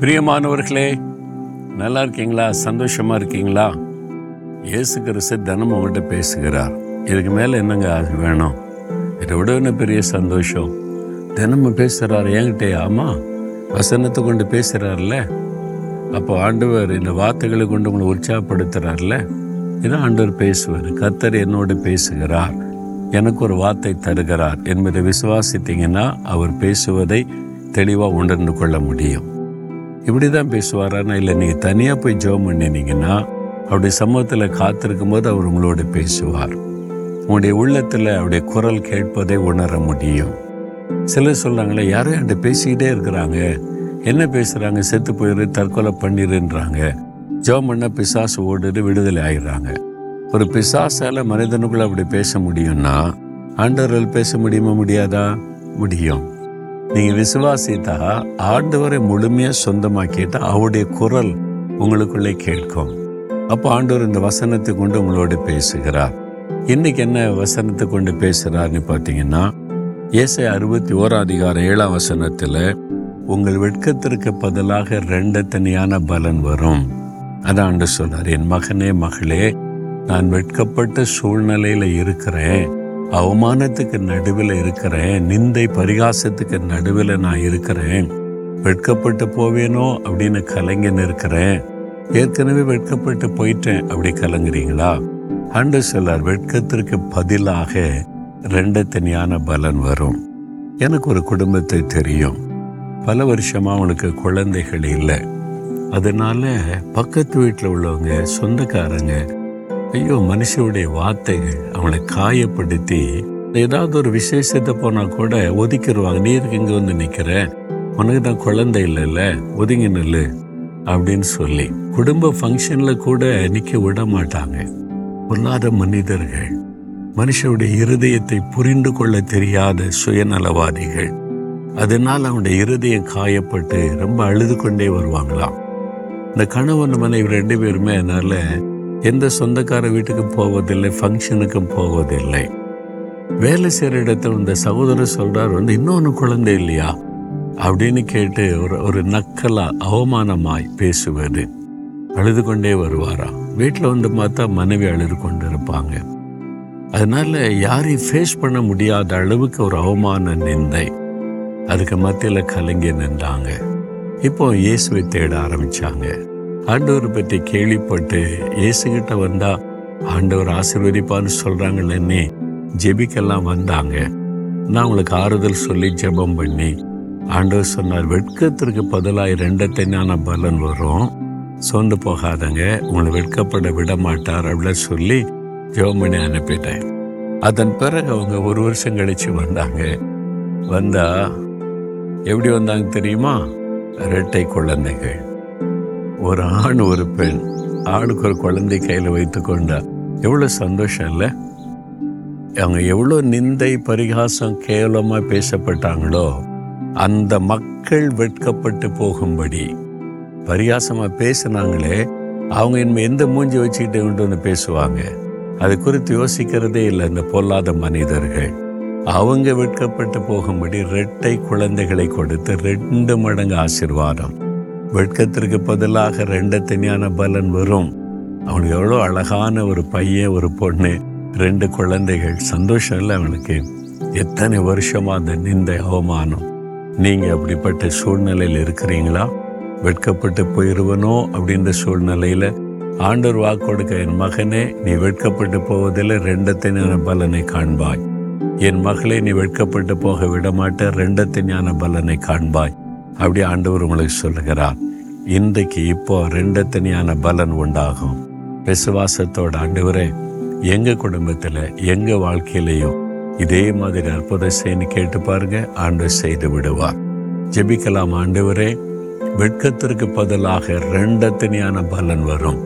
பிரியமானவர்களே நல்லா இருக்கீங்களா? சந்தோஷமா இருக்கீங்களா? இயேசு கிறிஸ்து தினமும் உங்கள்கிட்ட பேசுகிறார். இதுக்கு மேலே என்னங்க அது வேணும்? இதை விட என்ன பெரிய சந்தோஷம்? தினமும் பேசுகிறார் என்கிட்டே ஆமா? வசனத்தை கொண்டு பேசுகிறார்ல அப்போ ஆண்டவர் இந்த வார்த்தைகளை கொண்டு உங்களை உற்சாகப்படுத்துகிறார்ல இதான் ஆண்டவர் பேசுவார். கர்த்தர் என்னோடு பேசுகிறார். எனக்கு ஒரு வார்த்தை தருகிறார். என்பதை விசுவாசித்தீங்கன்னா அவர் பேசுவதை தெளிவாக உணர்ந்து கொள்ள முடியும். இப்படி தான் பேசுவாரானா? இல்லை நீங்கள் தனியாக போய் ஜோம் பண்ணினீங்கன்னா அவருடைய சமூகத்தில் காத்திருக்கும் போது அவர் உங்களோட பேசுவார். உங்களுடைய உள்ளத்தில் அவருடைய குரல் கேட்பதை உணர முடியும். சிலர் சொல்கிறாங்களே யாரும் என்கிட்ட பேசிக்கிட்டே இருக்கிறாங்க. என்ன பேசுகிறாங்க செத்து போயிரு தற்கொலை பண்ணிடுன்றாங்க ஜெபம் பண்ண பிசாசு ஓடுது விடுதலை ஆயிடுறாங்க. ஒரு பிசாசால் மனிதனுக்குள்ளே அப்படி பேச முடியும்னா ஆண்டவர்கள் பேச முடியுமா முடியாதா? முடியும். நீங்க விசுவாசித்தா ஆண்டவரை முழுமையா சொந்தமாக்கிட்டா அவருடைய குரல் உங்களுக்குள்ளே கேட்கும். அப்போ ஆண்டவர் இந்த வசனத்தை கொண்டு உங்களோட பேசுகிறார். இன்னைக்கு என்ன வசனத்தை கொண்டு பேசுகிறார்னு பார்த்தீங்கன்னா ஏசை அறுபத்தி ஓராம் அதிகாரம் ஏழாம் வசனத்தில் உங்கள் வெட்கத்திற்கு பதிலாக ரெண்டு தனியான பலன் வரும். அதான் ஆண்டு சொன்னார் என் மகனே மகளே நான் வெட்கப்பட்ட சூழ்நிலையில் இருக்கிறேன். அவமானத்துக்கு நடுவில் இருக்கிறேன் நிந்தை பரிகாசத்துக்கு நடுவில் நான் இருக்கிறேன். வெட்கப்பட்டு போவேனோ அப்படின்னு கலைஞன் இருக்கிறேன் ஏற்கனவே வெட்கப்பட்டு போயிட்டேன் அப்படி கலங்குறீங்களா? அண்டு சொல்லார் வெட்கத்திற்கு பதிலாக ரெண்டு தனியான பலன் வரும். எனக்கு ஒரு குடும்பத்தை தெரியும். பல வருஷமா அவனுக்கு குழந்தைகள் இல்லை. அதனால பக்கத்து வீட்டில் உள்ளவங்க சொந்தக்காரங்க ஐயோ மனுஷனுடைய வார்த்தைகள் அவனை காயப்படுத்தி ஏதாவது ஒரு விசேஷத்தை போனால் கூட ஒதுக்கிடுவாங்க நீ இருக்கு வந்து நிற்கிற உனக்கு தான் குழந்தை இல்லைல்ல ஒதுங்கி நில்லு அப்படின்னு சொல்லி குடும்ப ஃபங்க்ஷனில் கூட நிற்க விட மாட்டாங்க. பொல்லாத மனிதர்கள் மனுஷனுடைய இருதயத்தை புரிந்து கொள்ள தெரியாத சுயநலவாதிகள். அதனால் அவனுடைய இருதயம் காயப்பட்டு ரொம்ப அழுது கொண்டே வருவாங்களாம். இந்த கணவன் மனைவி ரெண்டு பேருமே அதனால எந்த சொந்தக்கார வீட்டுக்கும் போவதில்லை ஃபங்க்ஷனுக்கும் போவதில்லை. வேலை செய்கிற இடத்துல இந்த சகோதரர் சொல்கிறார் வந்து இன்னொன்று குழந்தை இல்லையா? அப்படின்னு கேட்டு ஒரு ஒரு நக்கலாக அவமானமாய் பேசுவது. அழுது கொண்டே வருவாராம் வீட்டில் வந்து பார்த்தா மனைவி அழுது கொண்டு இருப்பாங்க அதனால யாரையும் ஃபேஸ் பண்ண முடியாத அளவுக்கு ஒரு அவமான நிந்தை. அதுக்கு மத்தியில் கலங்கி நின்றாங்க. இப்போ இயேசுவை தேட ஆரம்பித்தாங்க ஆண்டவர் பற்றி கேள்விப்பட்டு இயேசுகிட்ட வந்தா ஆண்டவர் ஆசீர்வதிப்பான்னு சொல்றாங்களே ஜெபிக்கெல்லாம் வந்தாங்க. நான் உங்களுக்கு ஆறுதல் சொல்லி ஜெபம் பண்ணி ஆண்டவர் சொன்னார் வெட்கத்திற்கு பதிலாக ரெண்டத்தனான பலன் வரும். சோர்ந்து போகாதங்க உங்களை வெட்கப்பட விட மாட்டார் அப்படின்னு சொல்லி ஜெபம் பண்ணி அனுப்பிட்டேன். அதன் பிறகு அவங்க ஒரு வருஷம் கழிச்சு வந்தாங்க. வந்தா எப்படி வந்தாங்க தெரியுமா? இரட்டை குழந்தைகள். ஒரு ஆண் ஒரு பெண். ஆணுக்கு ஒரு குழந்தை கையில் வைத்து கொண்டா எவ்வளோ சந்தோஷம் இல்லை? அவங்க எவ்வளோ நிந்தை பரிகாசம் கேவலமாக பேசப்பட்டாங்களோ அந்த மக்கள் வெட்கப்பட்டு போகும்படி. பரிகாசமாக பேசினாங்களே அவங்க இனிமேல் எந்த மூஞ்சி வச்சுக்கிட்டு கொண்டு வந்து பேசுவாங்க? அது குறித்து யோசிக்கிறதே இல்லை இந்த பொல்லாத மனிதர்கள். அவங்க வெட்கப்பட்டு போகும்படி ரெட்டை குழந்தைகளை கொடுத்து ரெண்டு மடங்கு ஆசிர்வாதம். வெட்கத்திற்கு பதிலாக ரெண்டு தனியான பலன் வரும். அவனுக்கு எவ்வளோ அழகான ஒரு பையன் ஒரு பொண்ணு ரெண்டு குழந்தைகள். சந்தோஷம் இல்லை அவனுக்கு. எத்தனை வருஷமாக அந்த நிந்த அவமானம். நீங்கள் அப்படிப்பட்ட சூழ்நிலையில் இருக்கிறீங்களா? வெட்கப்பட்டு போயிருவனோ அப்படின்ற சூழ்நிலையில் ஆண்டவர் வாக்கு கொடுக்க என் மகனே நீ வெட்கப்பட்டு போவதில் ரெண்டத்தினான பலனை காண்பாய். என் மகளே நீ வெட்கப்பட்டு போக விடமாட்ட ரெண்டத்தினான பலனை காண்பாய். அப்படி ஆண்டவர் உங்களுக்கு சொல்லுகிறார். இன்றைக்கு இப்போ ரெண்டு தனியான பலன் உண்டாகும். விசுவாசத்தோட ஆண்டவரே எங்க குடும்பத்துல எங்க வாழ்க்கையிலையும் இதே மாதிரி அற்புதம் செய்யு கேட்டு பாருங்க ஆண்டவர் செய்து விடுவார். ஜெபிக்கலாம் ஆண்டவரே வெட்கத்திற்கு பதிலாக ரெண்டத்தனியான பலன் வரும்.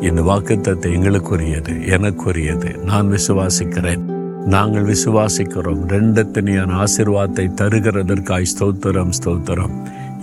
இந்த வாக்குத்தத்தை எங்களுக்குரியது எனக்குரியது. நான் விசுவாசிக்கிறேன். நாங்கள் விசுவாசிக்கிறோம். ரெண்டத்தனியான ஆசிர்வாதத்தை தருகிறதற்காய் ஸ்தோத்திரம் ஸ்தோத்திரம்.